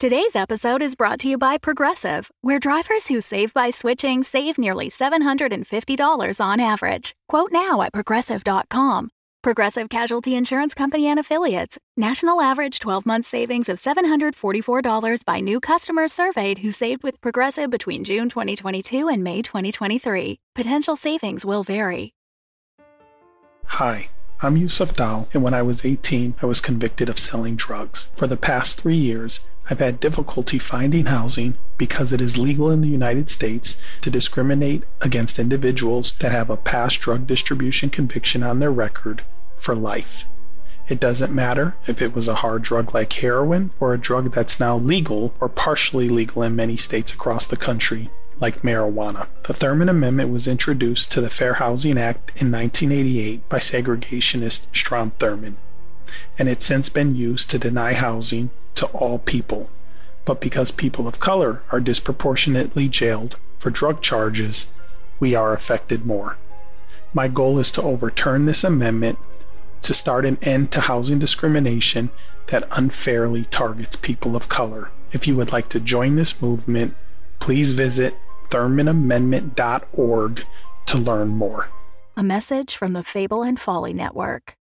Today's episode is brought to you by Progressive, where drivers who save by switching save nearly $750 on average. Quote now at progressive.com. Progressive Casualty Insurance Company and Affiliates. National average 12 month savings of $744 by new customers surveyed who saved with Progressive between June 2022 and May 2023. Potential savings will vary. Hi. I'm Yusuf Dal, and when I was 18, I was convicted of selling drugs. For the past three years, I've had difficulty finding housing because it is legal in the United States to discriminate against individuals that have a past drug distribution conviction on their record for life. It doesn't matter if it was a hard drug like heroin or a drug that's now legal or partially legal in many states across the country like marijuana. The Thurmond Amendment was introduced to the Fair Housing Act in 1988 by segregationist Strom Thurmond, and it's since been used to deny housing to all people. But because people of color are disproportionately jailed for drug charges, we are affected more. My goal is to overturn this amendment to start an end to housing discrimination that unfairly targets people of color. If you would like to join this movement, please visit ThurmondAmendment.org to learn more. A message from the Fable and Folly Network.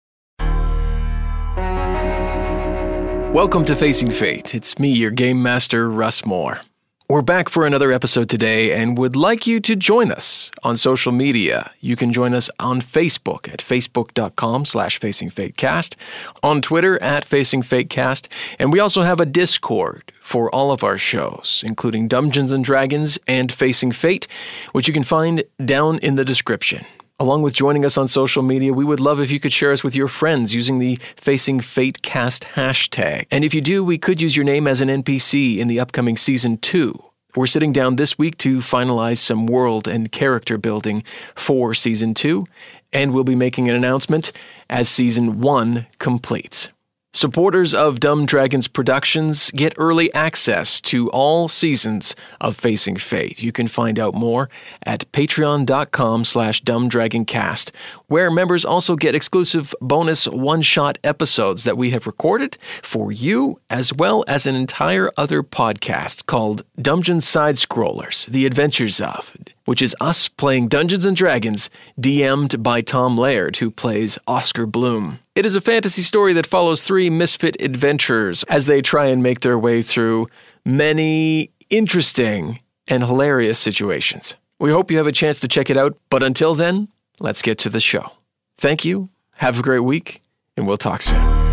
Welcome to Facing Fate. It's me, your game master, Russ More. We're back for another episode today and would like you to join us on social media. You can join us on Facebook at facebook.com slash facingfatecast, on Twitter at facingfatecast, and we also have a Discord for all of our shows, including Dungeons and Dragons and Facing Fate, which you can find down in the description. Along with joining us on social media, we would love if you could share us with your friends using the Facing Fate Cast hashtag. And if you do, we could use your name as an NPC in the upcoming season 2. We're sitting down this week to finalize some world and character building for season 2, and we'll be making an announcement as season 1 completes. Supporters of Dumb Dragons Productions get early access to all seasons of Facing Fate. You can find out more at patreon.com slash dumbdragoncast, where members also get exclusive bonus one-shot episodes that we have recorded for you, as well as an entire other podcast called Dungeon Side Scrollers, The Adventures of, which is us playing Dungeons and Dragons, DM'd by Tom Laird, who plays Oskar Bloom. It is a fantasy story that follows three misfit adventurers as they try and make their way through many interesting and hilarious situations. We hope you have a chance to check it out, but until then, let's get to the show. Thank you, have a great week, and we'll talk soon.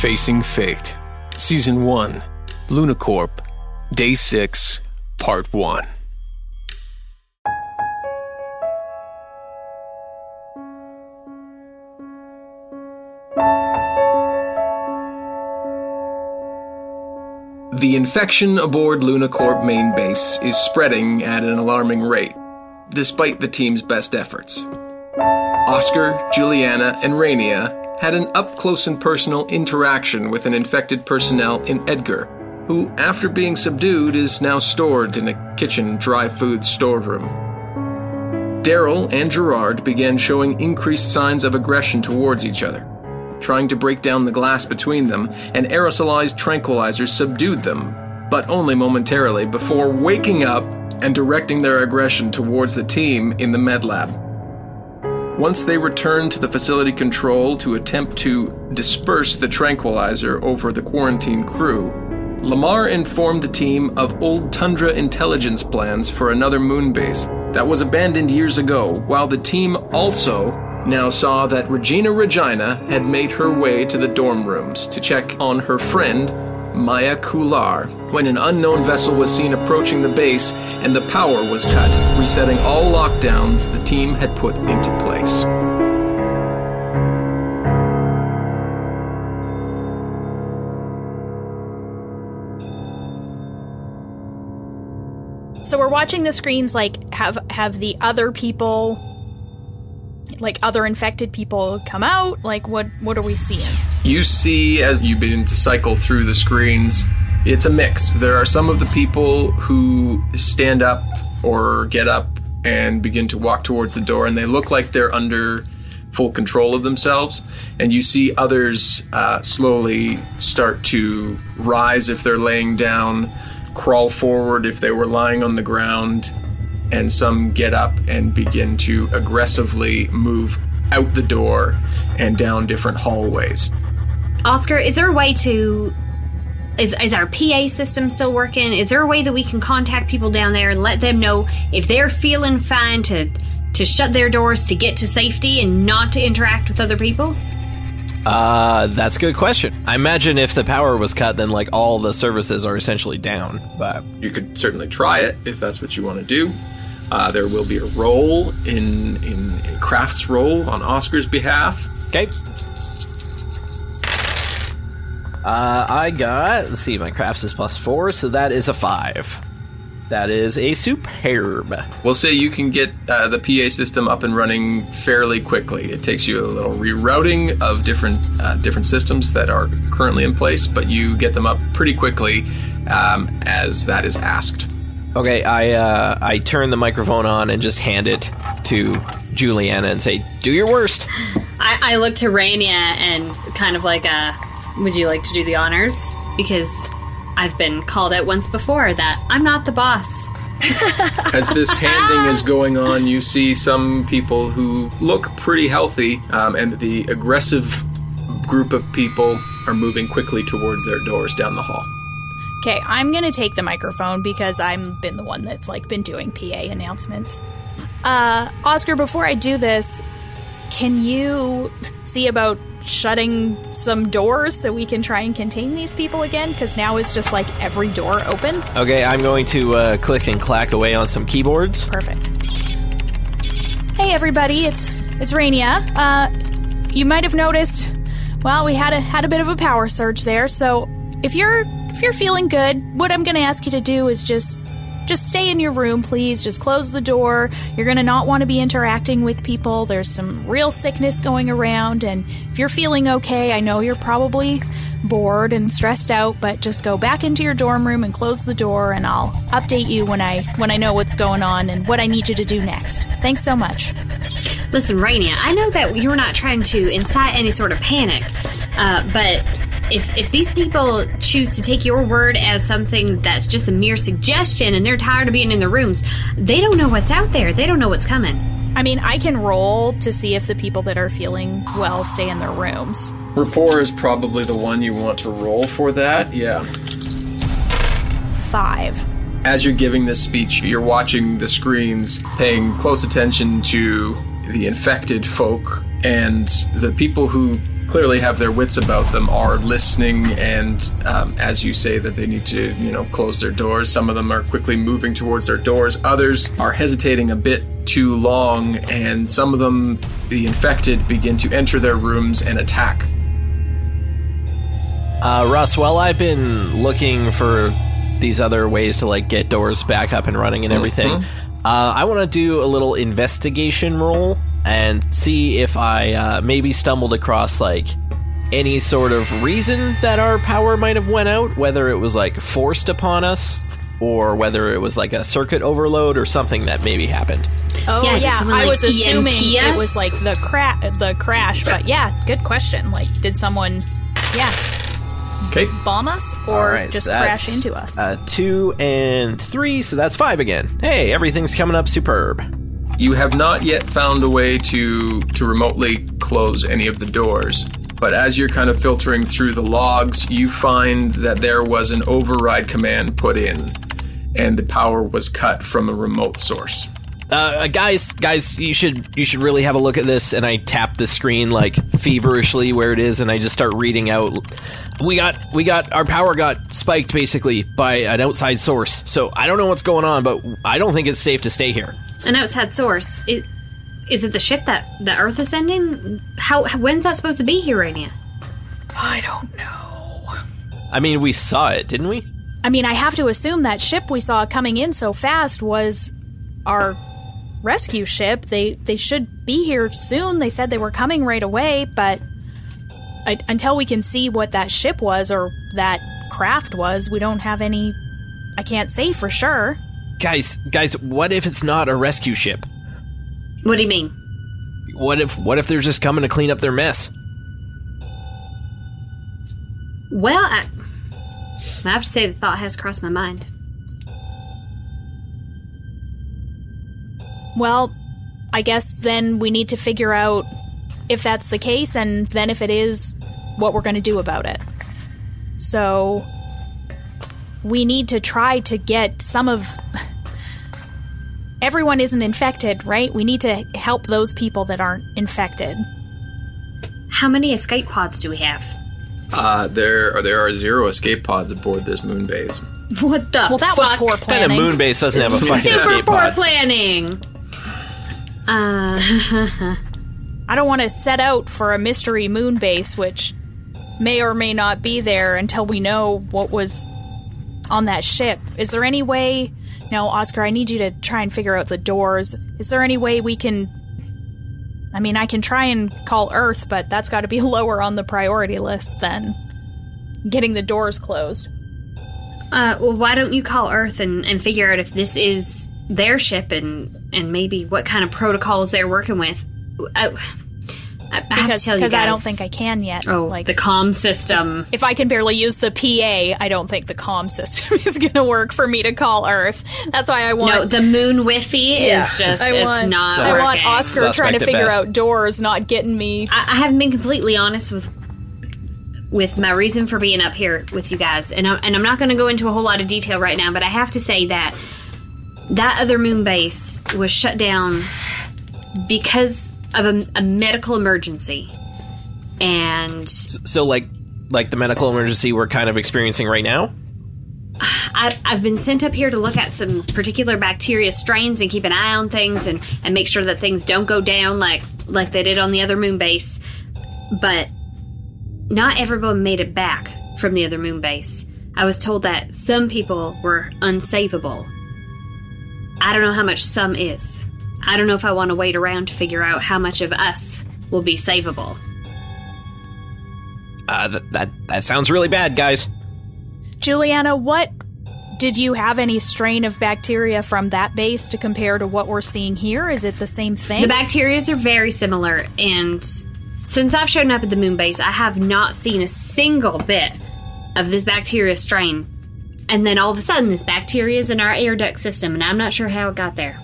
Facing Fate, Season 1, Luna Corp, Day 6, Part 1. The infection aboard Luna Corp main base is spreading at an alarming rate, despite the team's best efforts. Oskar, Julianna, and Rainia had an up close and personal interaction with an infected personnel in Edgar, who, after being subdued, is now stored in a kitchen dry food storeroom. Daryl and Gerard began showing increased signs of aggression towards each other. Trying to break down the glass between them, an aerosolized tranquilizer subdued them, but only momentarily before waking up and directing their aggression towards the team in the med lab. Once they returned to the facility control to attempt to disperse the tranquilizer over the quarantine crew, Lamar informed the team of old Tundra intelligence plans for another moon base that was abandoned years ago, while the team also now saw that Regina Regina had made her way to the dorm rooms to check on her friend Maya Kular when an unknown vessel was seen approaching the base and the power was cut, resetting all lockdowns the team had put into place. So we're watching the screens like have have the other people like other infected people come out? Like what what are we seeing? You see, as you begin to cycle through the screens, it's a mix. There are some of the people who stand up or get up and begin to walk towards the door, and they look like they're under full control of themselves. And you see others uh, slowly start to rise if they're laying down, crawl forward if they were lying on the ground, and some get up and begin to aggressively move out the door and down different hallways. Oskar, is there a way to is, is our PA system still working? Is there a way that we can contact people down there and let them know if they're feeling fine to to shut their doors to get to safety and not to interact with other people? Uh, that's a good question. I imagine if the power was cut, then like all the services are essentially down. But You could certainly try it if that's what you want to do. Uh, there will be a roll in in a crafts roll on Oskar's behalf. okay. Uh, I got. Let's see, my crafts is plus four, so that is a five. That is a superb. We'll say you can get uh, the PA system up and running fairly quickly. It takes you a little rerouting of different uh, different systems that are currently in place, but you get them up pretty quickly um, as that is asked. Okay, I uh, I turn the microphone on and just hand it to Julianna and say, "Do your worst." I, I look to Rainia and kind of like a, would you like to do the honors? Because I've been called out once before that I'm not the boss. As this handing is going on, you see some people who look pretty healthy, um, and the aggressive group of people are moving quickly towards their doors down the hall. Okay, I'm gonna take the microphone because I've been the one that's like been doing PA announcements. Uh, Oskar, before I do this, can you see about shutting some doors so we can try and contain these people again? Because now it's just like every door open. Okay, I'm going to uh, click and clack away on some keyboards. Perfect. Hey everybody, it's it's Rainia. Uh, you might have noticed. Well, we had a had a bit of a power surge there. So if you're if you're feeling good, what I'm going to ask you to do is just just stay in your room, please. Just close the door. You're going to not want to be interacting with people. There's some real sickness going around, and if you're feeling okay, I know you're probably bored and stressed out, but just go back into your dorm room and close the door, and I'll update you when I when I know what's going on and what I need you to do next. Thanks so much. Listen, Rainia, I know that you're not trying to incite any sort of panic, uh, but if if these people choose to take your word as something that's just a mere suggestion and they're tired of being in their rooms, they don't know what's out there. They don't know what's coming. I mean, I can roll to see if the people that are feeling well stay in their rooms. Rapport is probably the one you want to roll for that. Yeah. Five. As you're giving this speech, you're watching the screens, paying close attention to the infected folk, and the people who clearly have their wits about them are listening. And um, as you say that they need to, you know, close their doors, some of them are quickly moving towards their doors. Others are hesitating a bit too long, and some of them, the infected, begin to enter their rooms and attack. Uh, Russ, while I've been looking for these other ways to like get doors back up and running and everything, uh, I want to do a little investigation roll and see if I uh, maybe stumbled across like any sort of reason that our power might have went out, whether it was like forced upon us or whether it was like a circuit overload or something that maybe happened. Oh Yeah, yeah, did I like, was assuming it was like the cra- the crash, but yeah, good question. Like, did someone, yeah, Okay. bomb us or All right, just so crash into us? Uh, two and three, so that's five again. Hey, everything's coming up superb. You have not yet found a way to to remotely close any of the doors. But as you're kind of filtering through the logs, you find that there was an override command put in and the power was cut from a remote source. Uh, guys, guys, you should you should really have a look at this. And I tap the screen like feverishly where it is, and I just start reading out. We got we got our power got spiked basically by an outside source. So I don't know what's going on, but I don't think it's safe to stay here. An outside source. It, is it the ship that the Earth is sending? How when's that supposed to be here, Rainia? I don't know. I mean, we saw it, didn't we? I mean, I have to assume that ship we saw coming in so fast was our rescue ship. They they should be here soon. They said they were coming right away, but I, until we can see what that ship was or that craft was, we don't have any. I can't say for sure. Guys, guys, what if it's not a rescue ship? What do you mean? What if what if they're just coming to clean up their mess? Well, I, I have to say the thought has crossed my mind. Well, I guess then we need to figure out if that's the case, and then if it is, what we're going to do about it. So, we need to try to get some of. Everyone isn't infected, right? We need to help those people that aren't infected. How many escape pods do we have? Uh, there are there are zero escape pods aboard this moon base. What the? Well, that was poor What kind of moon base doesn't have a fucking Super escape poor pod? planning. Uh, I don't want to set out for a mystery moon base, which may or may not be there until we know what was on that ship. Is there any way? No, Oskar, I need you to try and figure out the doors. Is there any way we can? I mean, I can try and call Earth, but that's got to be lower on the priority list than getting the doors closed. uh, well, why don't you call Earth and, and figure out if this is their ship and and maybe what kind of protocols they're working with? I, I, I have to Because you because I don't think I can yet. Oh, like the comm system. if I can barely use the PA, I don't think the comm system is going to work for me to call Earth. That's why I want. No, the moon Wi-Fi is just I it's not I working. want Oskar Suspect trying to figure best. out doors, not getting me. I, I haven't been completely honest with with my reason for being up here with you guys, and I'm, and I'm not going to go into a whole lot of detail right now, but I have to say that that other moon base was shut down because of a, a medical emergency, and So like like the medical emergency we're kind of experiencing right now? I, I've been sent up here to look at some particular bacteria strains and keep an eye on things and, and make sure that things don't go down like like they did on the other moon base. But not everyone made it back from the other moon base. I was told that some people were unsavable. I don't know how much some is. I don't know if I want to wait around to figure out how much of us will be savable. Uh, that, that that sounds really bad, guys. Julianna, what did you have any strain of bacteria from that base to compare to what we're seeing here? Is it the same thing? The bacterias are very similar, and since I've shown up at the moon base, I have not seen a single bit of this bacteria strain. And then all of a sudden, this bacteria is in our air duct system, and I'm not sure how it got there.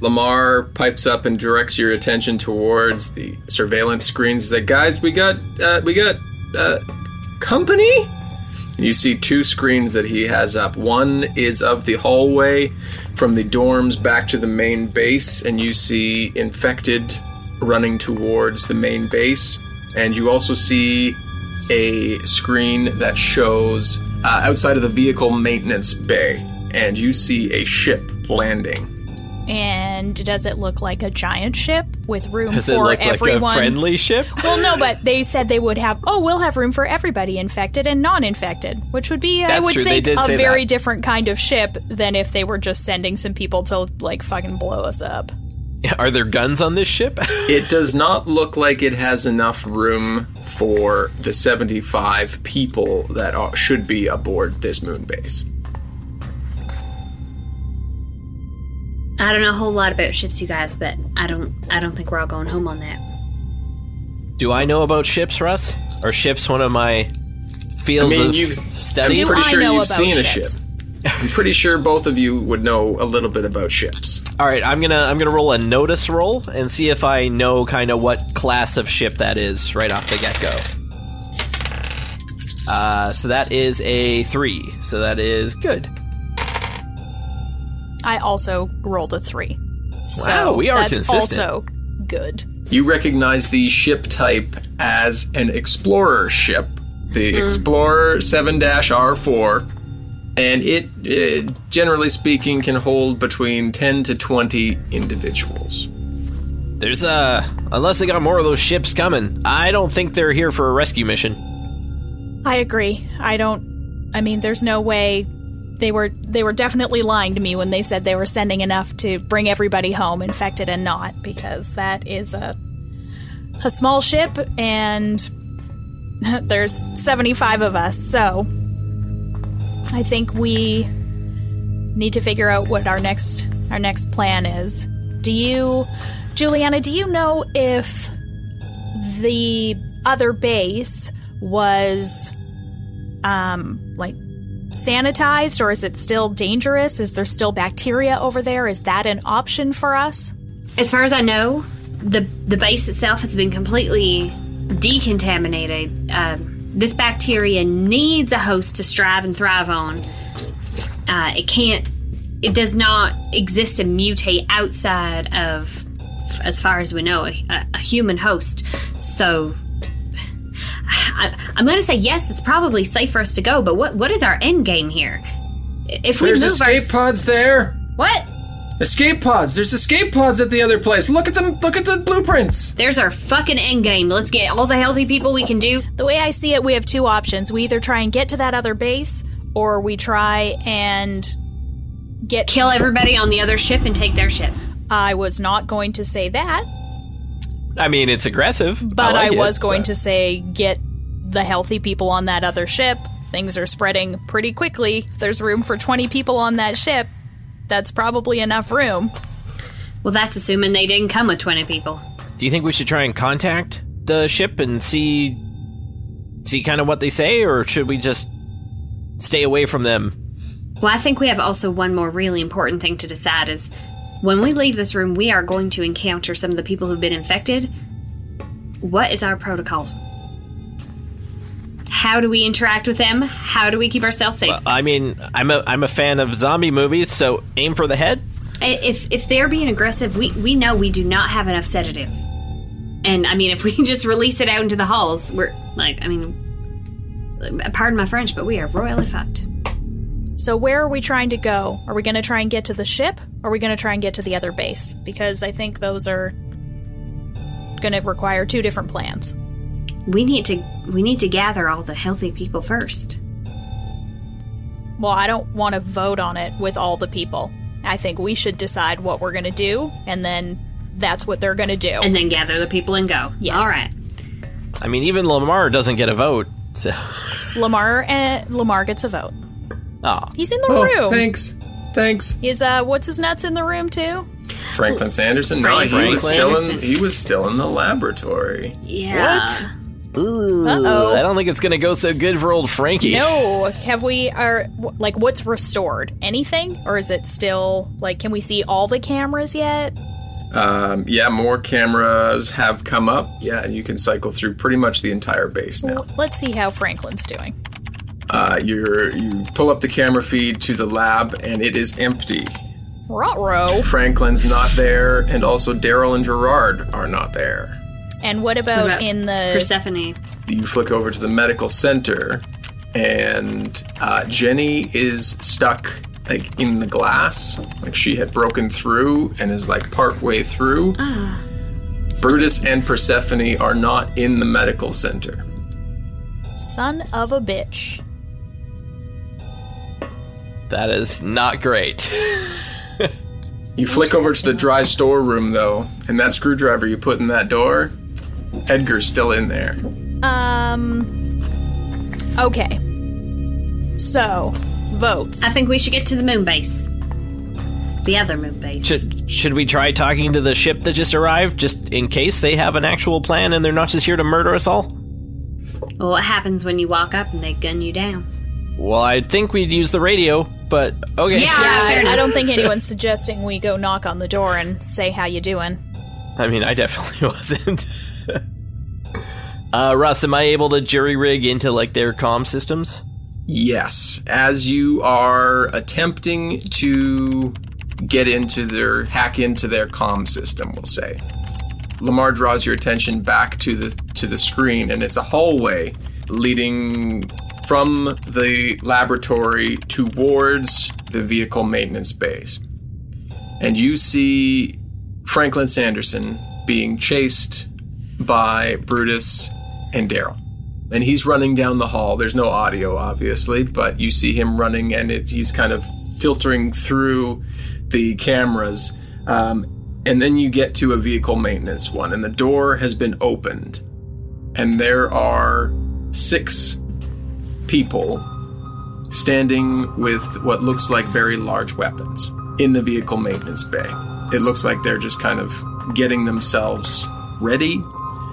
Lamar pipes up and directs your attention towards the surveillance screens. He's like, "Guys, we got uh, we got uh, company." And you see two screens that he has up. One is of the hallway from the dorms back to the main base, and you see infected running towards the main base. And you also see a screen that shows uh, outside of the vehicle maintenance bay, and you see a ship landing. And does it look like a giant ship with room Does for it look everyone? like a friendly ship? Well, no, but they said they would have. Oh, we'll have room for everybody, infected and non-infected, which would be, I would true, think, a very that. different kind of ship than if they were just sending some people to like fucking blow us up. Are there guns on this ship? It does not look like it has enough room for the 75 people that are, should be aboard this moon base. I don't know a whole lot about ships, you guys, but I don't. I don't think we're all going home on that. Do I know about ships, Russ? Are ships one of my I fields mean, of you've, study? I'm Do pretty I sure know you've about seen a ship. I'm pretty sure both of you would know a little bit about ships. All right, I'm gonna I'm gonna roll a notice roll and see if I know kind of what class of ship that is right off the get go. Uh, so that is a three. So that is good. I also rolled a three. So Wow, we are that's consistent. also good. You recognize the ship type as an explorer ship, the Explorer 7 R4, and it, uh, generally speaking, can hold between 10 to 20 individuals. There's uh, unless they got more of those ships coming, I don't think they're here for a rescue mission. I agree. I don't. I mean, there's no way they were they were definitely lying to me when they said they were sending enough to bring everybody home, infected and not, because that is a a small ship and there's 75 of us. So I think we need to figure out what our next our next plan is. Do you Julianna, do you know if the other base was um like sanitized or is it still dangerous? Is there still bacteria over there? Is that an option for us? As far as I know, the the base itself has been completely decontaminated. Uh, this bacteria needs a host to strive and thrive on. Uh, it can't. It does not exist and mutate outside of, as far as we know, a, a human host. So I, am going to say yes. It's probably safe for us to go. But what what is our end game here? If we There's move escape our, pods there. what? Escape pods. There's escape pods at the other place. Look at them. Look at the blueprints. There's our fucking end game. Let's get all the healthy people we can do. The way I see it, we have two options. We either try and get to that other base, or we try and get. Kill everybody on the other ship and take their ship. I was not going to say that, I mean, it's aggressive, but I, like it, was going but- to say get the healthy people on that other ship. Things are spreading pretty quickly. If there's room for 20 people on that ship, that's probably enough room. Well, that's assuming they didn't come with 20 people. Do you think we should try and contact the ship and see see kind of what they say, or should we just stay away from them? Well, I think we have also one more really important thing to decide is when we leave this room, we are going to encounter some of the people who've been infected. What is our protocol? How do we interact with them? How do we keep ourselves safe? I mean, I'm a I'm a fan of zombie movies, so aim for the head. If if they're being aggressive, we we know we do not have enough sedative. And I mean, if we just release it out into the halls, we're like, I mean, pardon my French, but we are royally fucked. So, where are we trying to go? Are we going to try and get to the ship? Or are we going to try and get to the other base? Because I think those are going to require two different plans. We need to we need to gather all the healthy people first. Well, I don't want to vote on it with all the people. I think we should decide what we're going to do, and then that's what they're going to do. And then gather the people and go. Yes. All right. I mean, even Lamar doesn't get a vote. So, Lamar and Lamar gets a vote. Oh, He's in the Oh, room. thanks. Thanks. He's uh, what's his nuts in the room too? Franklin Sanderson? No, he Franklin was still in. Sanderson. He was still in the laboratory. Yeah. What? Ooh, Uh-oh. I don't think it's gonna go so good for old Frankie. No, have we are wh- like what's restored? Anything, or is it still like? Can we see all the cameras yet? Um, yeah, more cameras have come up. Yeah, you can cycle through pretty much the entire base now. Let's see how Franklin's doing. Uh, you're you pull up the camera feed to the lab, and it is empty. Rotro. Franklin's not there, and also Daryl and Gerard are not there. And what about, What about in the? Persephone. You flick over to the medical center, and uh, Jenny is stuck like in the glass, like she had broken through and is like part way through. Brutus and Persephone are not in the medical center. Son of a bitch. That is not great. You flick over to the dry storeroom though, and that screwdriver you put in that door, Edgar's still in there. Um. Okay. So, votes. I think we should get to the moon base. The other moon base. should should we try talking to the ship that just arrived, just in case they have an actual plan and they're not just here to murder us all? Well, what happens when you walk up and they gun you down? Well, I think we'd use the radio, but okay. Yeah. yeah, I, I don't think anyone's suggesting we go knock on the door and say how you doing. I mean, I definitely wasn't. uh, Russ, am I able to jury rig into like their comm systems? Yes, as you are attempting to get into their hack into their comm system, we'll say. Lamar draws your attention back to the to the screen and it's a hallway leading from the laboratory towards the vehicle maintenance base. And you see Franklin Sanderson being chased by Brutus and Daryl. and he's running down the hall. There's no audio, obviously, but you see him running, and it, he's kind of filtering through the cameras. Um, and then you get to a vehicle maintenance one, and the door has been opened, and there are six people standing with what looks like very large weapons in the vehicle maintenance bay. It looks like they're just kind of getting themselves ready.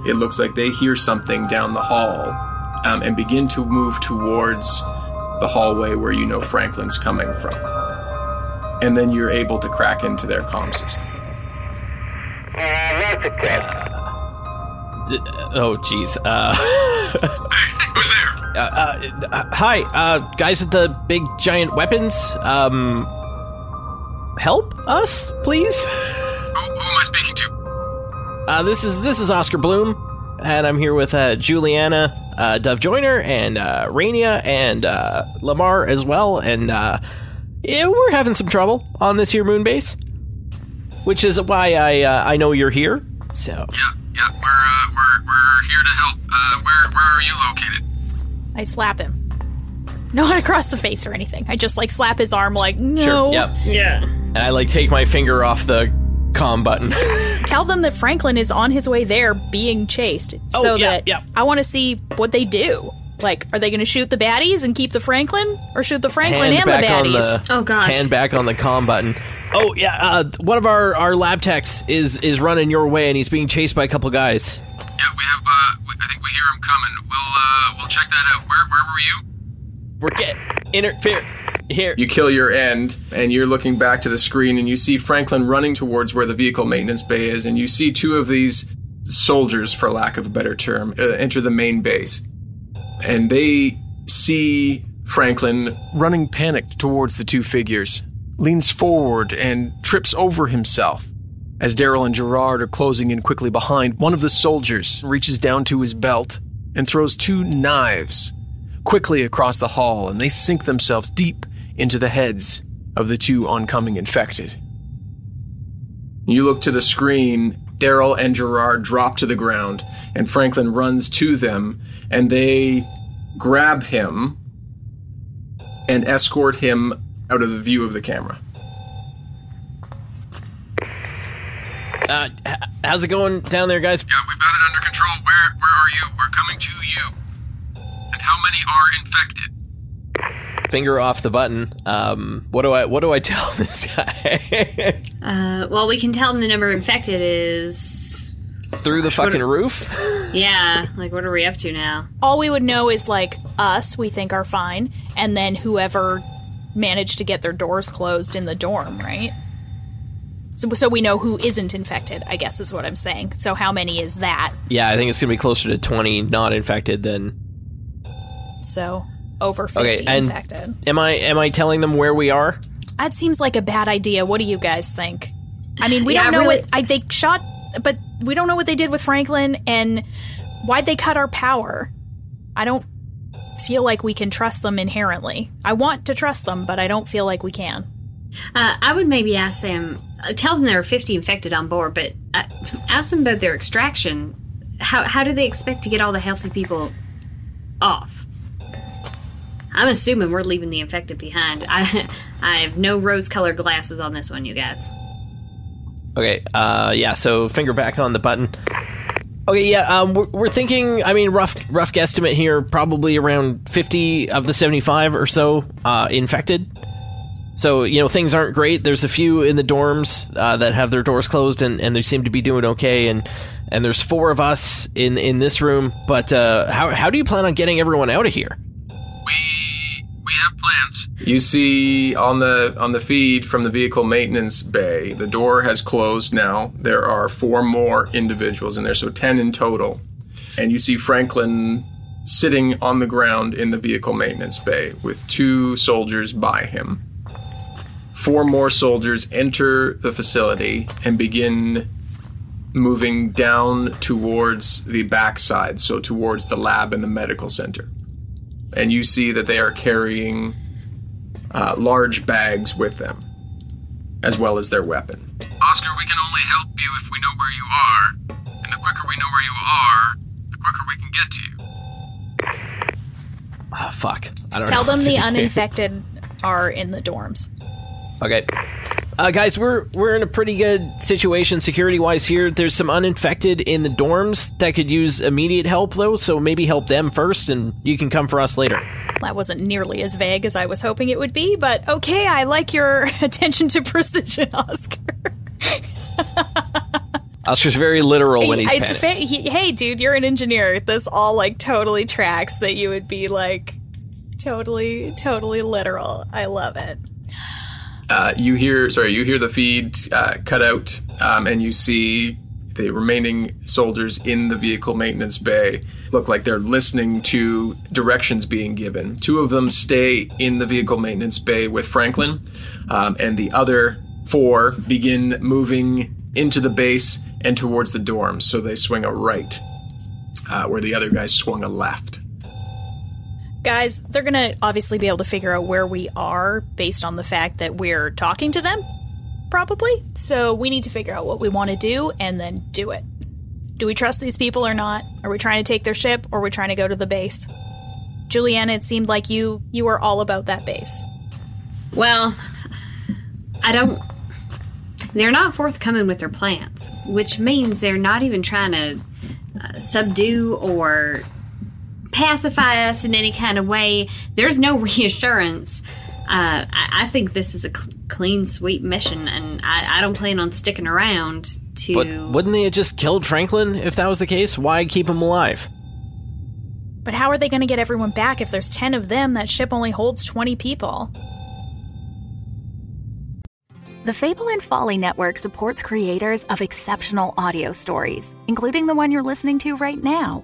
It looks like they hear something down the hall um, and begin to move towards the hallway where you know Franklin's coming from. And then you're able to crack into their comm system. D- oh, jeez. Uh, Who's there? Uh, uh, uh, hi, uh, guys with the big giant weapons. Um, help us, please. Who, who am I speaking to? Uh, this is this is Oskar Bloom, and I'm here with uh, Julianna, uh, Dove Joyner, and uh, Rainia, and uh, Lamar as well. And uh, yeah, we're having some trouble on this here moon base, which is why I uh, I know you're here. So Yeah, yeah, we're uh, we're we're here to help. Uh, where where are you located? I slap him. Not across the face or anything. I just like slap his arm, like no. sure, yep. Yeah. And I like take my finger off the comm button. Tell them that Franklin is on his way there, being chased. Oh, so yeah, that yeah. I want to see what they do. Like, are they going to shoot the baddies and keep the Franklin, or shoot the Franklin and the baddies? the Oh, gosh. hand back on the comm button. Oh yeah, uh, one of our, our lab techs is is running your way, and he's being chased by a couple guys. Yeah, we have. Uh, we, I think we hear him coming. We'll uh, we'll check that out. Where where were you? We're get interfere here. You kill your end, and you're looking back to the screen, and you see Franklin running towards where the vehicle maintenance bay is, and you see two of these soldiers, for lack of a better term, uh, enter the main base. And they see Franklin running panicked towards the two figures, leans forward and trips over himself. As Daryl and Gerard are closing in quickly behind, one of the soldiers reaches down to his belt and throws two knives quickly across the hall, and they sink themselves deep into the heads of the two oncoming infected. You look to the screen, Daryl and Gerard drop to the ground, and Franklin runs to them, and they grab him and escort him out of the view of the camera. Uh, h- how's it going down there, guys? Yeah, we've got it under control. Where where are you? We're coming to you. And how many are infected? Finger off the button. Um, what do I what do I tell this guy? Uh, well, we can tell them the number infected is. Through the fucking roof? Yeah, like what are we up to now? All we would know is like us, we think are fine, and then whoever managed to get their doors closed in the dorm, right? So, so we know who isn't infected. I guess is what I'm saying. So how many is that? yeah, I think it's gonna be closer to twenty not infected than. So over 50 Okay, and infected. am I am I telling them where we are? That seems like a bad idea. What do you guys think? I mean, we Yeah, don't know really- what I, they shot, but we don't know what they did with Franklin and why'd they cut our power. I don't feel like we can trust them inherently. I want to trust them, but I don't feel like we can. Uh, I would maybe ask them, tell them there are 50 infected on board, but uh, ask them about their extraction. How, how do they expect to get all the healthy people off? I'm assuming we're leaving the infected behind. I, I have no rose colored glasses on this one, you guys. Okay, uh, yeah, so finger back on the button. Okay, yeah, um, we're, we're thinking, I mean, rough rough guesstimate here, probably around 50 of the 75 or so uh, infected. So, you know, things aren't great. There's a few in the dorms uh, that have their doors closed and, and they seem to be doing okay. And, and there's four of us in, in this room. But uh, how, how do you plan on getting everyone out of here? We we have plans. You see on the on the feed from the vehicle maintenance bay, the door has closed now. There are four more individuals in there, so 10 in total. And you see Franklin sitting on the ground in the vehicle maintenance bay with two soldiers by him. Four more soldiers enter the facility and begin moving down towards the backside, so towards the lab and the medical center. And you see that they are carrying uh, large bags with them, as well as their weapon. Oskar, we can only help you if we know where you are. And the quicker we know where you are, the quicker we can get to you. Ah, fuck. I don't Tell know them the do. uninfected are in the dorms. Okay. Uh, guys, we're we're in a pretty good situation security wise here. There's some uninfected in the dorms that could use immediate help though, so maybe help them first, and you can come for us later. That wasn't nearly as vague as I was hoping it would be, but okay, I like your attention to precision, Oskar. Oskar's very literal when he's it's fa- he, hey, dude, you're an engineer. This all like totally tracks that you would be like totally, totally literal. I love it. Uh, you hear, sorry, you hear the feed uh, cut out, um, and you see the remaining soldiers in the vehicle maintenance bay look like they're listening to directions being given. Two of them stay in the vehicle maintenance bay with Franklin, um, and the other four begin moving into the base and towards the dorms. So they swing a right, uh, where the other guys swung a left. Guys, they're gonna obviously be able to figure out where we are based on the fact that we're talking to them, probably. So we need to figure out what we want to do and then do it. Do we trust these people or not? Are we trying to take their ship or are we trying to go to the base? Julianna, it seemed like you you were all about that base. Well, I don't. They're not forthcoming with their plans, which means they're not even trying to uh, subdue or pacify us in any kind of way. There's no reassurance. Uh, I, I think this is a cl- clean sweep mission, and I, I don't plan on sticking around to. But wouldn't they have just killed Franklin if that was the case? Why keep him alive? But how are they going to get everyone back if there's 10 of them? That ship only holds 20 people. The Fable and Folly Network supports creators of exceptional audio stories, including the one you're listening to right now.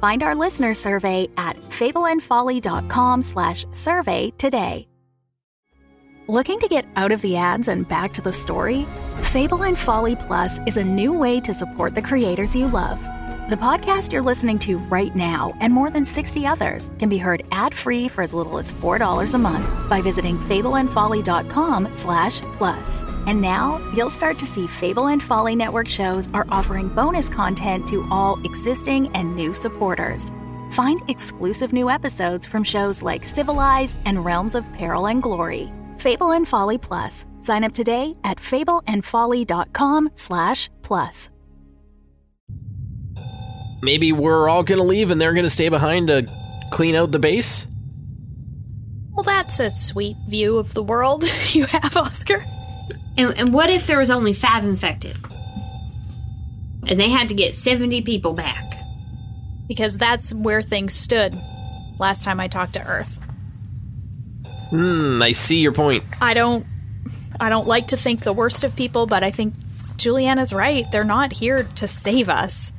Find our listener survey at fableandfolly.com slash survey today. Looking to get out of the ads and back to the story? Fable and Folly Plus is a new way to support the creators you love. The podcast you're listening to right now and more than 60 others can be heard ad-free for as little as $4 a month by visiting fableandfolly.com slash plus. And now you'll start to see Fable and Folly Network shows are offering bonus content to all existing and new supporters. Find exclusive new episodes from shows like Civilized and Realms of Peril and Glory. Fable and Folly Plus. Sign up today at fableandfolly.com slash plus. Maybe we're all gonna leave and they're gonna stay behind to clean out the base? Well, that's a sweet view of the world you have, Oskar. And, and what if there was only five infected? And they had to get 70 people back. Because that's where things stood last time I talked to Earth. Hmm, I see your point. I don't I don't like to think the worst of people, but I think Julianna's right. They're not here to save us.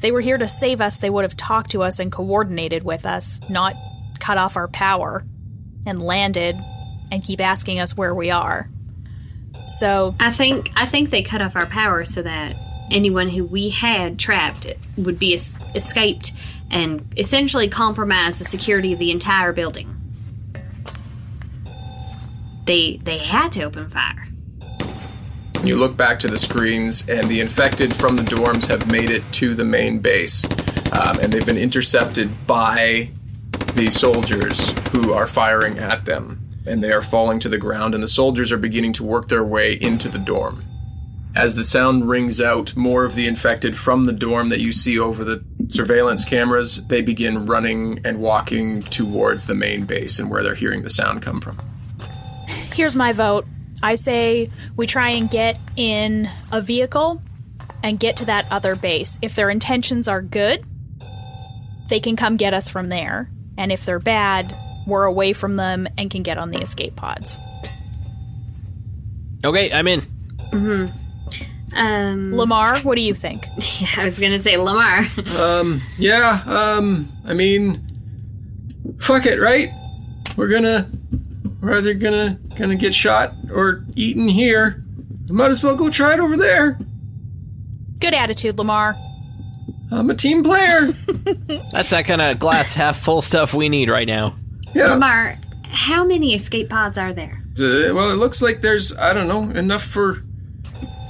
They were here to save us, they would have talked to us and coordinated with us, not cut off our power and landed and keep asking us where we are. So, I think I think they cut off our power so that anyone who we had trapped would be es- escaped and essentially compromise the security of the entire building. They they had to open fire. You look back to the screens, and the infected from the dorms have made it to the main base. Um, and they've been intercepted by the soldiers who are firing at them. And they are falling to the ground, and the soldiers are beginning to work their way into the dorm. As the sound rings out, more of the infected from the dorm that you see over the surveillance cameras, they begin running and walking towards the main base and where they're hearing the sound come from. here's my vote. I say we try and get in a vehicle and get to that other base. If their intentions are good, they can come get us from there. And if they're bad, we're away from them and can get on the escape pods. Okay, I'm in. Hmm. Um, Lamar, what do you think? Yeah, I was gonna say Lamar. Um, yeah, um, I mean, fuck it, right? We're gonna, we're either gonna gonna get shot or eaten here. You might as well go try it over there. Good attitude, Lamar. I'm a team player. That's that kind of glass half full stuff we need right now. yeah. Lamar, how many escape pods are there? Uh, well, it looks like there's I don't know enough for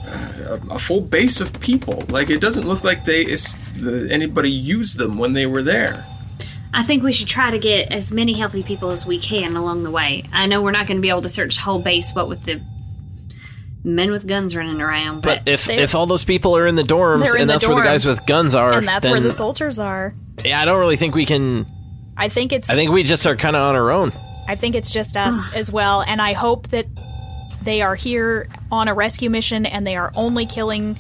uh, a full base of people. Like it doesn't look like they is, the, anybody used them when they were there. I think we should try to get as many healthy people as we can along the way. I know we're not going to be able to search the whole base, what with the men with guns running around, but, But if if all those people are in the dorms in and the that's where the guys with guns are, and that's then, where the soldiers are. yeah, I don't really think we can. I think it's I think we just are kind of on our own. I think it's just us as well, and I hope that they are here on a rescue mission and they are only killing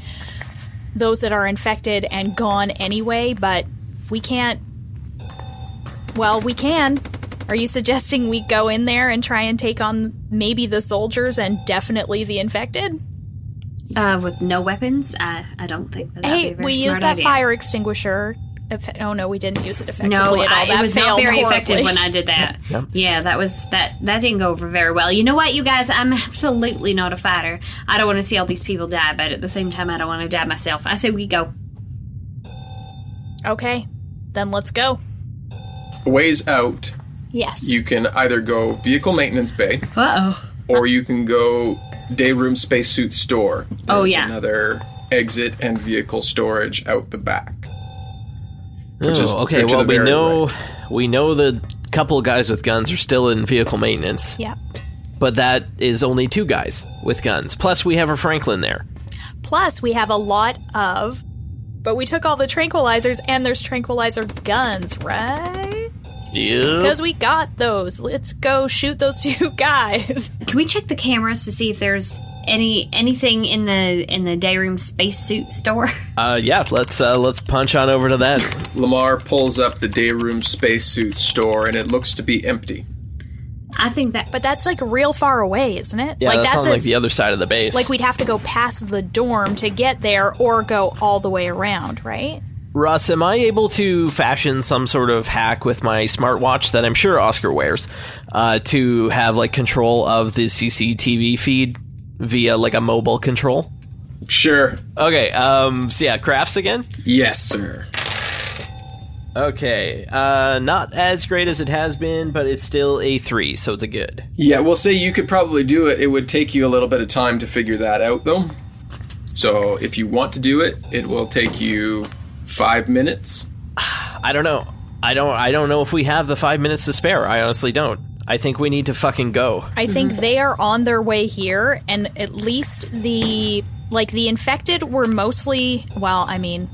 those that are infected and gone anyway, but we can't well, we can. Are you suggesting we go in there and try and take on maybe the soldiers and definitely the infected? uh, with no weapons, I, I don't think that that'd hey, be a very we smart used that idea. fire extinguisher. Oh no, we didn't use it effectively No, at all. I, that it was not failed very horribly. effective when I did that. Yeah, that was that. That didn't go over very well. You know what, you guys? I'm absolutely not a fighter. I don't want to see all these people die, but at the same time, I don't want to die myself. I say we go. Okay, then let's go. A ways out, Yes. you can either go vehicle maintenance bay Uh oh. or you can go day room spacesuit store. Oh, yeah. another exit and vehicle storage out the back. Which Oh, is okay. Well, we know right. we know the couple guys with guns are still in vehicle maintenance, yeah. but that is only two guys with guns. Plus, we have a Franklin there. Plus, we have a lot of. But we took all the tranquilizers, and there's tranquilizer guns, right? Yeah. Because we got those. Let's go shoot those two guys. Can we check the cameras to see if there's any anything in the in the day room spacesuit store? Uh, yeah. Let's uh, let's punch on over to that. Lamar pulls up the day room spacesuit store and it looks to be empty. I think that. But that's like real far away, isn't it? Yeah, like that's, on as- like the other side of the base. like we'd have to go past the dorm to get there, or go all the way around, right? Russ, am I able to fashion some sort of hack with my smartwatch that I'm sure Oskar wears uh, to have like control of the CCTV feed via like a mobile control? Sure. Okay, um, so yeah, crafts again. Yes, sir. Okay, uh, not as great as it has been, but it's still a three, so it's a good. Yeah, we'll say you could probably do it. It would take you a little bit of time to figure that out, though. So if you want to do it, it will take you five minutes. I don't know. I don't. I don't know if we have the five minutes to spare. I honestly don't. I think we need to fucking go. I think they are on their way here, and at least the like the infected were mostly. Well, I mean,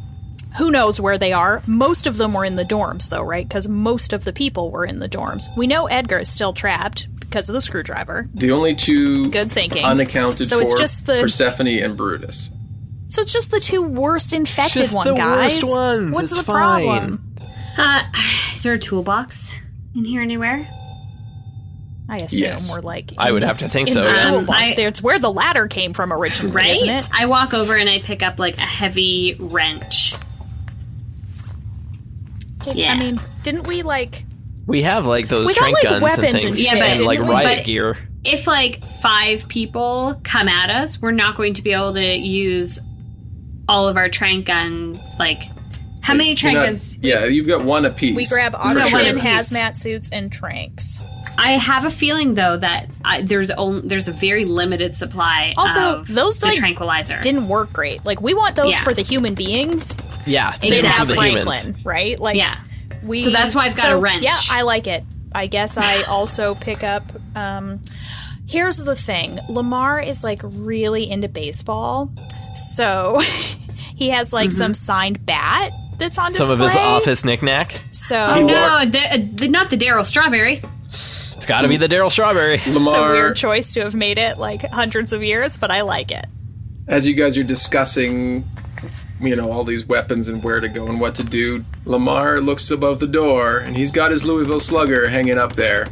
who knows where they are? Most of them were in the dorms, though, right? Because most of the people were in the dorms. We know Edgar is still trapped because of the screwdriver. The only two Good thinking. unaccounted So for it's just the- Persephone and Brutus. So it's just the two worst infected just one the guys. worst ones. What's It's the problem? Uh, is there a toolbox in here anywhere? I assume Yes. we're like. I would have to think so. the. Um, toolbox. I- It's where the ladder came from originally, Right? isn't it? I walk over and I pick up like a heavy wrench. Yeah. I mean, didn't we like? We have like those We got, like, guns weapons and things, shit, Yeah, but- like didn't we? riot but- gear. If like five people come at us, we're not going to be able to use all of our trank gun. Like, how many You're trank not- guns? Yeah, you've got one apiece. We grab all for oxygen, sure. hazmat suits, and tranks. I have a feeling though that I, there's only there's a very limited supply. Also, of those, the like, tranquilizer Didn't work great. Like we want those Yeah. for the human beings. Yeah, They same didn't for have the Franklin, humans. right? Like Yeah. we. So that's why I've got so, a wrench. Yeah, I like it. I guess I also pick up. Um, here's the thing: Lamar is like really into baseball, so he has like some signed bat that's on Some display. of his office knickknack. So Oh no, the, uh, the, not the Darryl Strawberry. It's got to be the Darryl Strawberry. it's a Lamar, weird choice to have made it like hundreds of years, but I like it. as you guys are discussing, you know, all these weapons and where to go and what to do, Lamar looks above the door and he's got his Louisville Slugger hanging up there.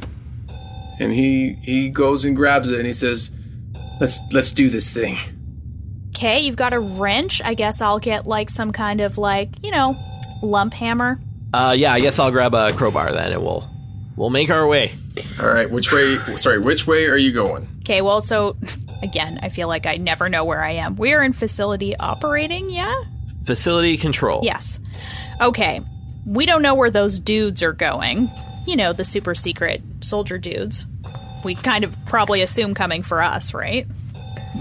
And he he goes and grabs it and he says, "Let's let's do this thing." Okay, you've got a wrench. I guess I'll get like some kind of like you know lump hammer. Uh, yeah, I guess I'll grab a crowbar then, and we'll we'll make our way. All right, which way? Sorry, which way are you going? Okay, well, so again, I feel like I never know where I am. We are in facility operating, yeah? Facility control. Yes. Okay. We don't know where those dudes are going. You know, the super secret soldier dudes. We kind of probably assume coming for us, right?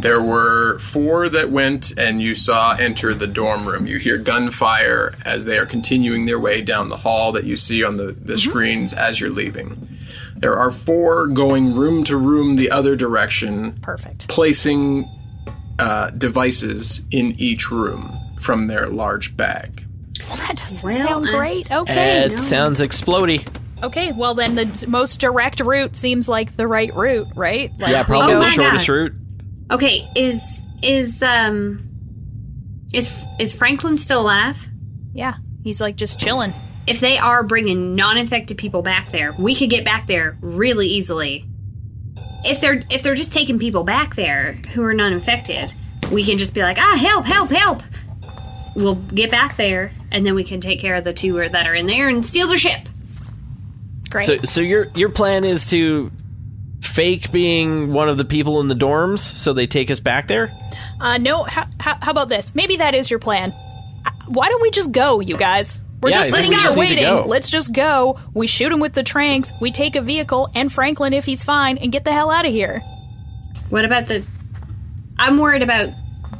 There were four that went, and you saw enter the dorm room. You hear gunfire as they are continuing their way down the hall that you see on the, the screens as you're leaving. There are four going room to room the other direction, Perfect. placing uh, devices in each room from their large bag. Well, that doesn't Well, sound great. Okay. It sounds explody. Okay, well then the most direct route seems like the right route, right? Like Yeah, probably Oh the shortest God. route. Okay, is is um is is Franklin still alive? Yeah, he's like just chilling. If they are bringing non-infected people back there, we could get back there really easily. If they're if they're just taking people back there who are non-infected, we can just be like, ah, help, help, help. We'll get back there, and then we can take care of the two that are in there and steal their ship. Great. So, so your your plan is to fake being one of the people in the dorms, so they take us back there. uh, no, how, how, how about this? Maybe that is your plan. Uh, Why don't we just go, you guys? We're Yeah, I just think sitting we here just need to waiting. go. Let's just go. We shoot him with the tranks. We take a vehicle and Franklin if he's fine, and get the hell out of here. What about the? I'm worried about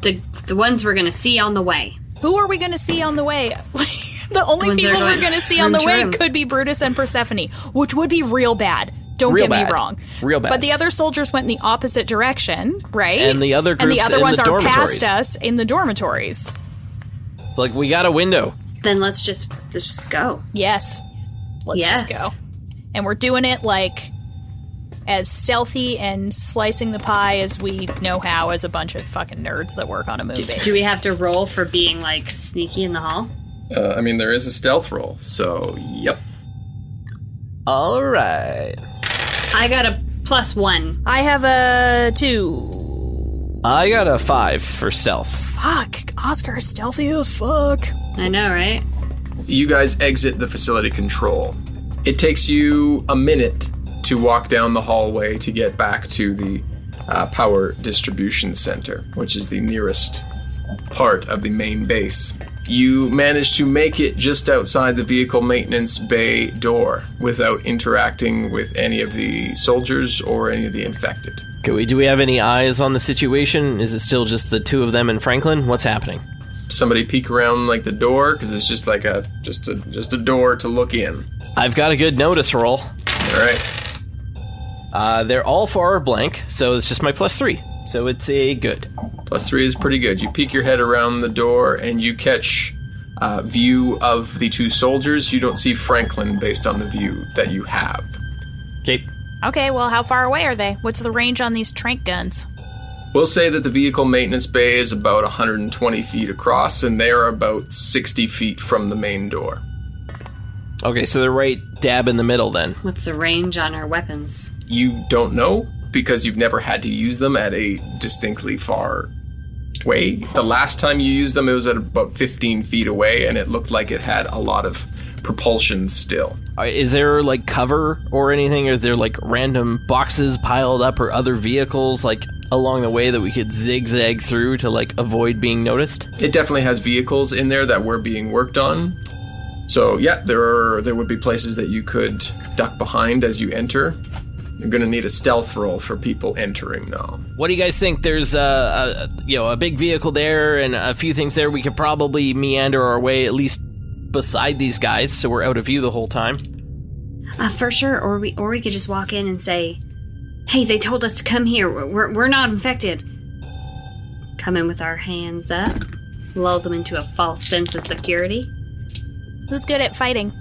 the the ones we're gonna see on the way. Who are we going to see on the way? the only Ones that are people we're going going to see on room the to way room. could be Brutus and Persephone, which would be real bad. Don't Real get bad. me wrong. Real bad. But the other soldiers went in the opposite direction, right? And the other and the other in ones the are past us in the dormitories. It's like we got a window. Then let's just let's just go. Yes. Let's Yes. just go. And we're doing it like as stealthy and slicing the pie as we know how as a bunch of fucking nerds that work on a movie. base. Do we have to roll for being like sneaky in the hall? Uh, I mean, there is a stealth roll, so yep. All right. I got a plus one. I have a two. I got a five for stealth. Fuck. Oskar stealthy as fuck. I know, right? You guys exit the facility control. It takes you a minute to walk down the hallway to get back to the uh, power distribution center, which is the nearest part of the main base. You manage to make it just outside the vehicle maintenance bay door without interacting with any of the soldiers or any of the infected. Can we, do we have any eyes on the situation? Is it still just the two of them and Franklin? What's happening? Somebody peek around like the door because it's just like a just a just a door to look in. I've got a good notice roll. All right. Uh, they're all four blank, so it's just my plus three. So it's a good. Plus three is pretty good. You peek your head around the door and you catch uh, view of the two soldiers. You don't see Franklin based on the view that you have. Okay. Okay, well, how far away are they? What's the range on these trank guns? We'll say that the vehicle maintenance bay is about 120 feet across, and they are about 60 feet from the main door. Okay, so they're right dab in the middle then. What's the range on our weapons? You don't know because you've never had to use them at a distinctly far way. The last time you used them, it was at about 15 feet away, and it looked like it had a lot of propulsion still. Is there like cover or anything? Are there like random boxes piled up or other vehicles like along the way that we could zigzag through to like avoid being noticed? It definitely has vehicles in there that were being worked on. So yeah, there are there would be places that you could duck behind as you enter. You're going to need a stealth roll for people entering though. What do you guys think? There's a, a you know a big vehicle there and a few things there. We could probably meander our way at least beside these guys, so we're out of view the whole time. Uh, for sure. Or we or we could just walk in and say, "Hey, they told us to come here. We're we're not infected." Come in with our hands up, lull them into a false sense of security. Who's good at fighting?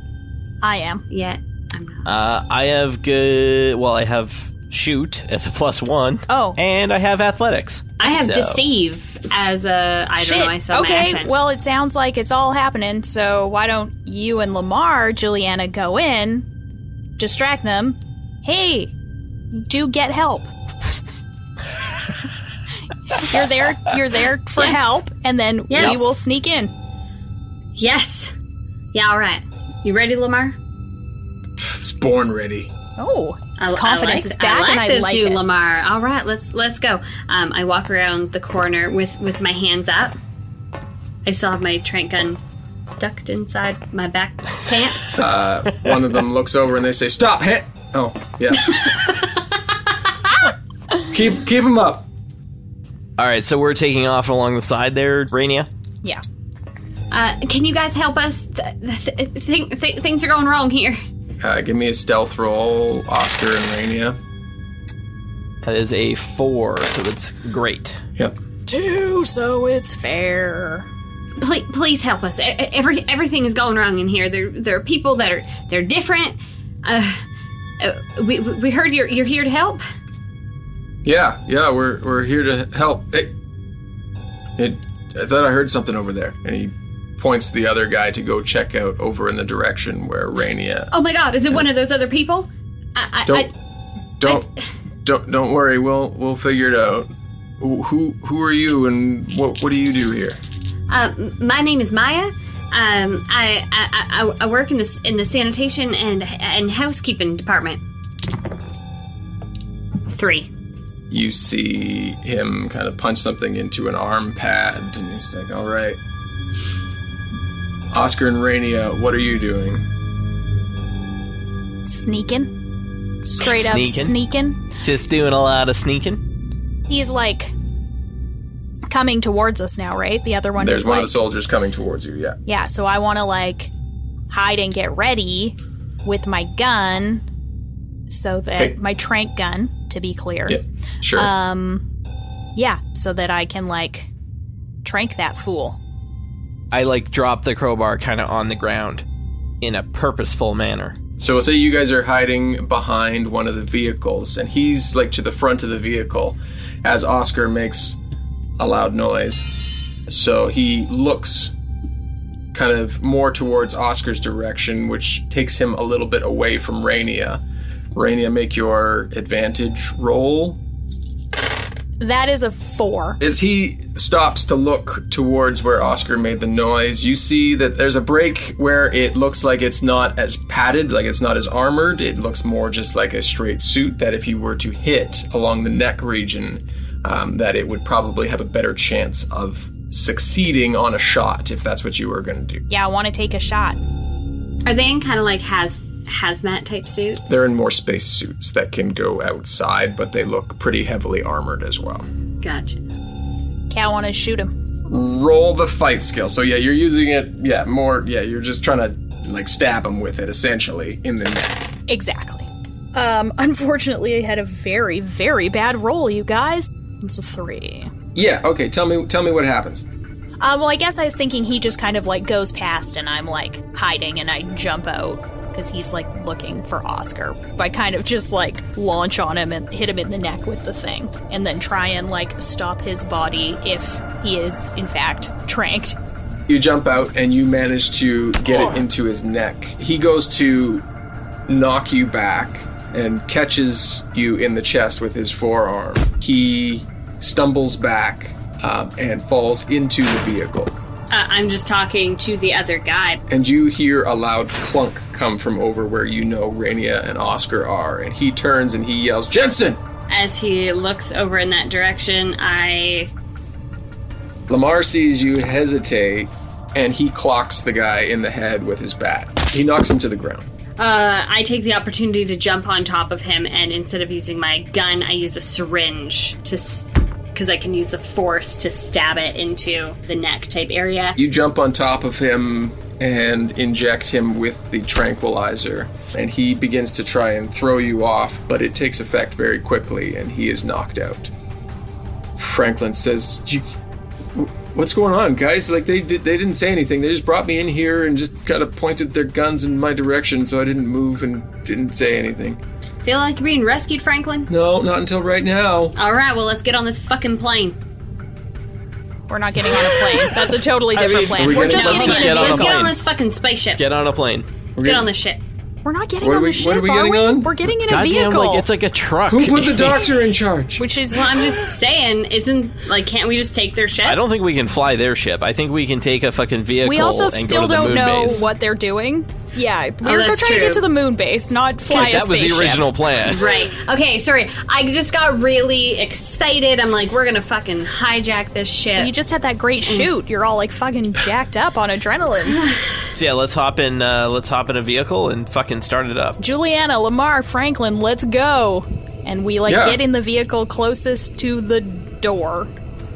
I am. Yet I'm not. Uh, I have good. Well, I have shoot as a plus one. Oh. and I have athletics. I have So- deceive as a I Shit. don't know. I saw okay, accent. well, it sounds like it's all happening, so why don't you and Lamar, Julianna, go in, distract them. Hey, do get help. you're there. You're there for Yes. help, and then Yes. we will sneak in. yes. Yeah. All right. You ready, Lamar? It's born ready. Oh, His confidence I like, is back, I like and I this like new it. Lamar. All right, let's let's go. Um, I walk around the corner with with my hands up. I still have my trank gun tucked inside my back pants. One of them looks over and they say, "Stop! Hit!" Oh, yeah. keep keep him up. All right, so we're taking off along the side there, Rainia. Yeah. Uh, can you guys help us? Th- th- th- th- things are going wrong here. Uh, give me a stealth roll, Oskar and Rainia. That is a four, so it's great. Yep. Two, so it's fair. Please, please help us. Every everything is going wrong in here. There there are people that are they're different. Uh, uh, we we we heard you're you're here to help. Yeah, yeah, we're we're here to help. Hey, it, I thought I heard something over there, and he points the other guy to go check out over in the direction where Rainia. Oh my God! Is it one of those other people? I, I, Don't I, don't don't don't worry. We'll we'll figure it out. Who who, who are you, and what what do you do here? Uh, my name is Maya. Um, I, I, I, I work in the in the sanitation and and housekeeping department. Three. You see him kind of punch something into an arm pad, and he's like, "All right." Oskar and Rainia, what are you doing? Sneaking. Straight up Sneaking? sneaking. Just doing a lot of sneaking. He's like coming towards us now, right? The other one There's is one like of the soldiers coming towards you. Yeah. Yeah, so I want to like hide and get ready with my gun so that Okay. my trank gun to be clear. Yeah. Sure. Um yeah, so that I can like trank that fool. I like drop the crowbar kind of on the ground in a purposeful manner. So we'll say you guys are hiding behind one of the vehicles, and he's like to the front of the vehicle as Oskar makes a loud noise. So he looks kind of more towards Oskar's direction, which takes him a little bit away from Rainia. Rainia, make your advantage roll. That is a 4. Is he stops to look towards where Oskar made the noise, you see that there's a break where it looks like it's not as padded, like it's not as armored. It looks more just like a straight suit that if you were to hit along the neck region, um, that it would probably have a better chance of succeeding on a shot if that's what you were going to do. Yeah, I want to take a shot. Are they in kind of like haz hazmat type suits? They're in more space suits that can go outside, but they look pretty heavily armored as well. Gotcha. Okay, I want to shoot him. roll the fight skill. So yeah, you're using it. Yeah, more. Yeah, you're just trying to like stab him with it, essentially in the neck. Exactly. Um unfortunately I had a very very bad roll, you guys. It's a 3. Yeah. Okay. Tell me. Tell me what happens. Uh, well, I guess I was thinking he just kind of like goes past and I'm like hiding and I jump out because he's like looking for Oskar. I kind of just like launch on him and hit him in the neck with the thing and then try and like stop his body if he is in fact tranked. You jump out and you manage to get it into his neck. He goes to knock you back and catches you in the chest with his forearm. He stumbles back um, and falls into the vehicle. Uh, I'm just talking to the other guy. and you hear a loud clunk come from over where you know Rainia and Oskar are, and he turns and he yells, Jensen! As he looks over in that direction, I Lamar sees you hesitate, and he clocks the guy in the head with his bat. He knocks him to the ground. uh, I take the opportunity to jump on top of him, and instead of using my gun, I use a syringe to. Because I can use the force to stab it into the neck type area. You jump on top of him and inject him with the tranquilizer, and he begins to try and throw you off, but it takes effect very quickly, and he is knocked out. Franklin says, "What's going on, guys? Like they did, they didn't say anything. They just brought me in here and just kind of pointed their guns in my direction, so I didn't move and didn't say anything. Feel like you're being rescued, Franklin? No, not until right now. All right, well, let's get on this fucking plane. We're not getting on a plane. That's a totally different mean, plan. are we We're getting- just let's getting just in get a on a Let's get on plane. this fucking spaceship. Get on a plane. Let's get on this shit. We're not getting What are on we- the ship. what are we are getting we? on? We're getting in a Goddamn, vehicle. like it's like a truck. Who put the doctor in charge? which is Well, I'm just saying, isn't like, can't we just take their ship? I don't think we can fly their ship. I think we can take a fucking vehicle we also and still go to the don't moon know base. what they're doing. Yeah, we Oh, were that's trying to get to the moon base, not fly a that was the original plan. Right. Okay, sorry. I just got really excited. I'm like, we're gonna fucking hijack this shit. You just had that great Mm. shoot. You're all like fucking jacked up on adrenaline. So yeah, let's hop in. Uh, let's hop in a vehicle and fucking start it up. Julianna, Lamar, Franklin, let's go. And we like Yeah. get in the vehicle closest to the door.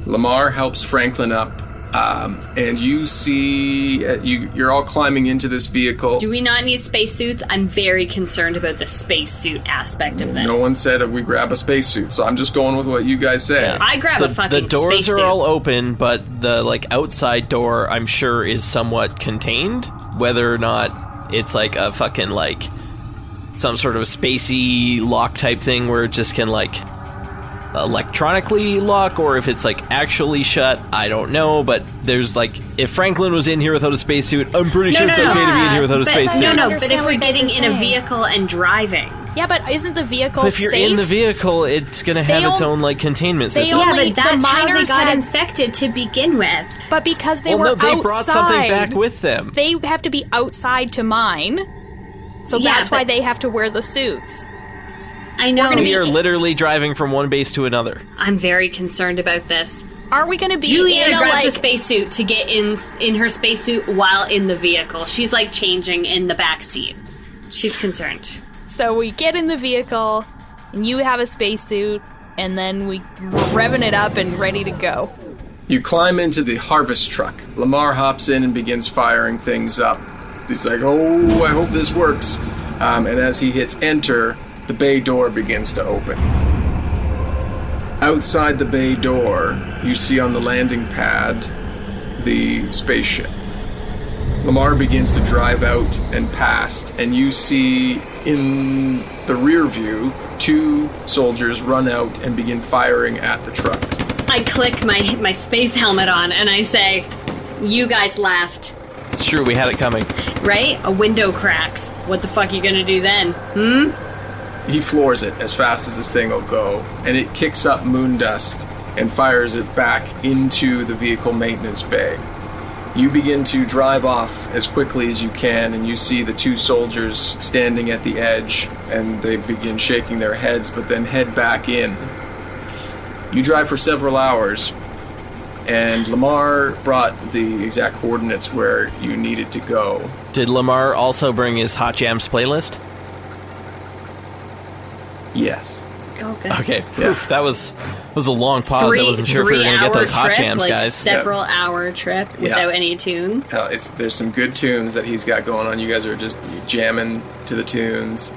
Lamar helps Franklin up, um, and you see uh, you you're all climbing into this vehicle. Do we not need spacesuits? I'm very concerned about the spacesuit aspect of this. No one said we grab a spacesuit, so I'm just going with what you guys say. I grab The, a fucking the doors spacesuit. are all open, but the like outside door, I'm sure, is somewhat contained. Whether or not it's like a fucking like some sort of spacey lock type thing where it just can like electronically lock, or if it's like actually shut, I don't know. But there's like if Franklin was in here without a spacesuit, I'm pretty No, sure no, it's no. okay to be in here without a But, spacesuit. no, no. But if we're getting in a vehicle and driving, Yeah, but isn't the vehicle But if you're safe? in the vehicle, it's gonna have They its own like containment they system. on- yeah, Only but that's the how they got had- infected to begin with. but because they well, were no, they outside, brought something back with them. they have to be outside to mine. So Yeah, that's why they have to wear the suits. I know. gonna we be- are literally driving from one base to another. I'm very concerned about this. Aren't we going to be Julianna in a, grabs like, a spacesuit to get in in her spacesuit while in the vehicle. She's like changing in the back seat. She's concerned. So we get in the vehicle, and you have a spacesuit, and then we revving it up and ready to go. You climb into the harvest truck. Lamar hops in and begins firing things up. He's like, "Oh, I hope this works." Um, and as he hits enter, the bay door begins to open. Outside the bay door, you see on the landing pad the spaceship. Lamar begins to drive out and past, and you see in the rear view two soldiers run out and begin firing at the truck. I click my my space helmet on and I say, "You guys laughed, It's true, we had it coming. right? A window cracks. What the fuck are you gonna do then?" Hmm? He floors it as fast as this thing will go, and it kicks up moon dust and fires it back into the vehicle maintenance bay. You begin to drive off as quickly as you can, and you see the two soldiers standing at the edge, and they begin shaking their heads, but then head back in. You drive for several hours, and Lamar brought the exact coordinates where you needed to go. Did Lamar also bring his Hot Jams playlist? Yes. Oh, good. Okay, Yeah. That was was a long pause. I wasn't sure if we were gonna three-hour get those Hot trip, Jams, like guys. Several hour trip without any tunes. Uh, it's there's some good tunes that he's got going on. You guys are just jamming to the tunes,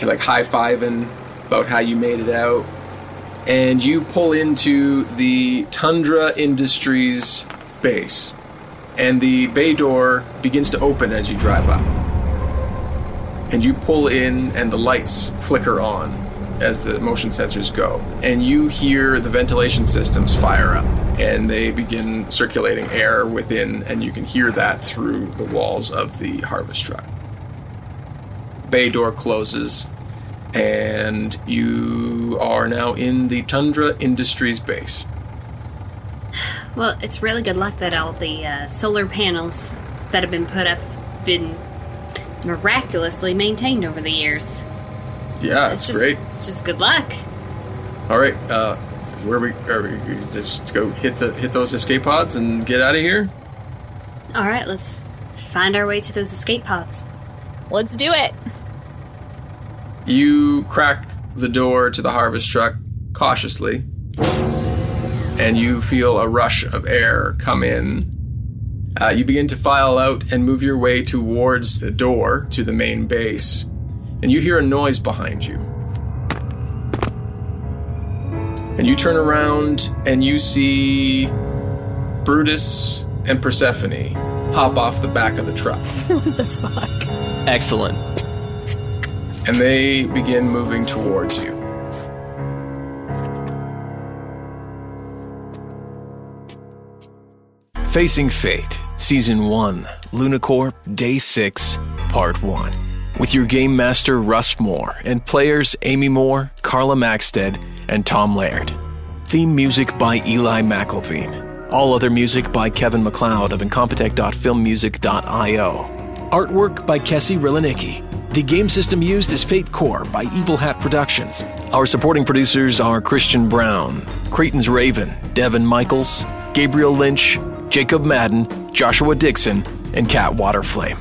You're like high fiving about how you made it out, and you pull into the Tundra Industries base, and the bay door begins to open as you drive up, and you pull in, and the lights flicker on as the motion sensors go, and you hear the ventilation systems fire up, and they begin circulating air within, and you can hear that through the walls of the harvest truck. Bay door closes, and you are now in the Tundra Industries base. Well, it's really good luck that all the uh, solar panels that have been put up been miraculously maintained over the years. Yeah, It's it's just, great. It's just good luck. All right, uh, where we are we just go hit the hit those escape pods and get out of here? All right, let's find our way to those escape pods. Let's do it. You crack the door to the harvest truck cautiously, and you feel a rush of air come in. Uh, you begin to file out and move your way towards the door to the main base, and you hear a noise behind you. And you turn around and you see Brutus and Persephone hop off the back of the truck. what the fuck? Excellent. and they begin moving towards you. Facing Fate, Season 1, Luna Corp, Day 6, Part 1. With your game master Russ More and players Amy More, Carla Maxted, and Tom Laird. Theme music by Eli McIlveen. All other music by Kevin McLeod of Incompetech.filmmusic.io. Artwork by Kessi Riliniki. The game system used is Fate Core by Evil Hat Productions. Our supporting producers are Christian Brown, Creighton's Raven, Devin Michaels, Gabriel Lynch, Jacob Madden, Joshua Dixon, and Kat Waterflame.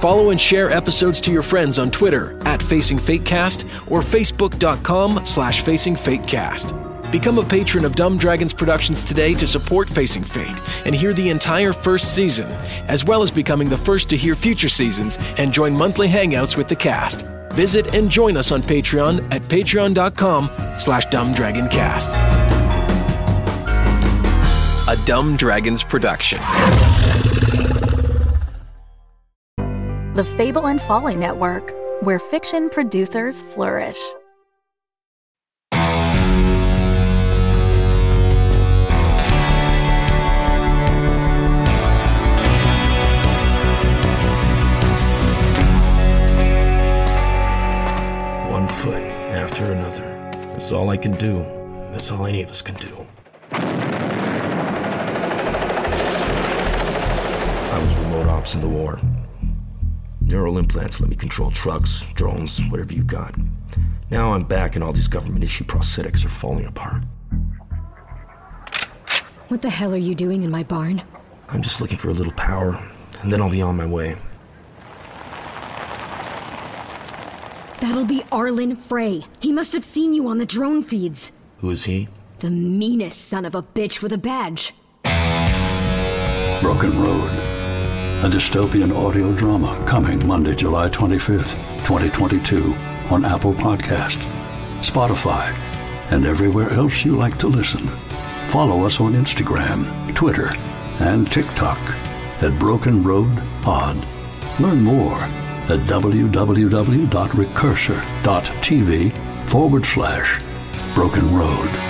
Follow and share episodes to your friends on Twitter at Facing Fatecast or Facebook.com slash Facing Fatecast. Become a patron of Dumb Dragons Productions today to support Facing Fate and hear the entire first season, as well as becoming the first to hear future seasons and join monthly hangouts with the cast. Visit and join us on Patreon at patreon.com slash dumbdragoncast. A Dumb Dragons production. The Fable and Folly Network, where fiction producers flourish. One foot after another. That's all I can do. That's all any of us can do. I was remote ops in the war. Neural implants let me control trucks, drones, whatever you got. Now I'm back and all these government issue prosthetics are falling apart. What the hell are you doing in my barn? I'm just looking for a little power, and then I'll be on my way. That'll be Arlen Frey. He must have seen you on the drone feeds. Who is he? The meanest son of a bitch with a badge. Broken Road. A dystopian audio drama coming Monday, July 25th, 2022 on Apple Podcast, Spotify, and everywhere else you like to listen. Follow us on Instagram, Twitter, and TikTok at Broken Road Pod. Learn more at www.recursor.tv forward slash Broken Road.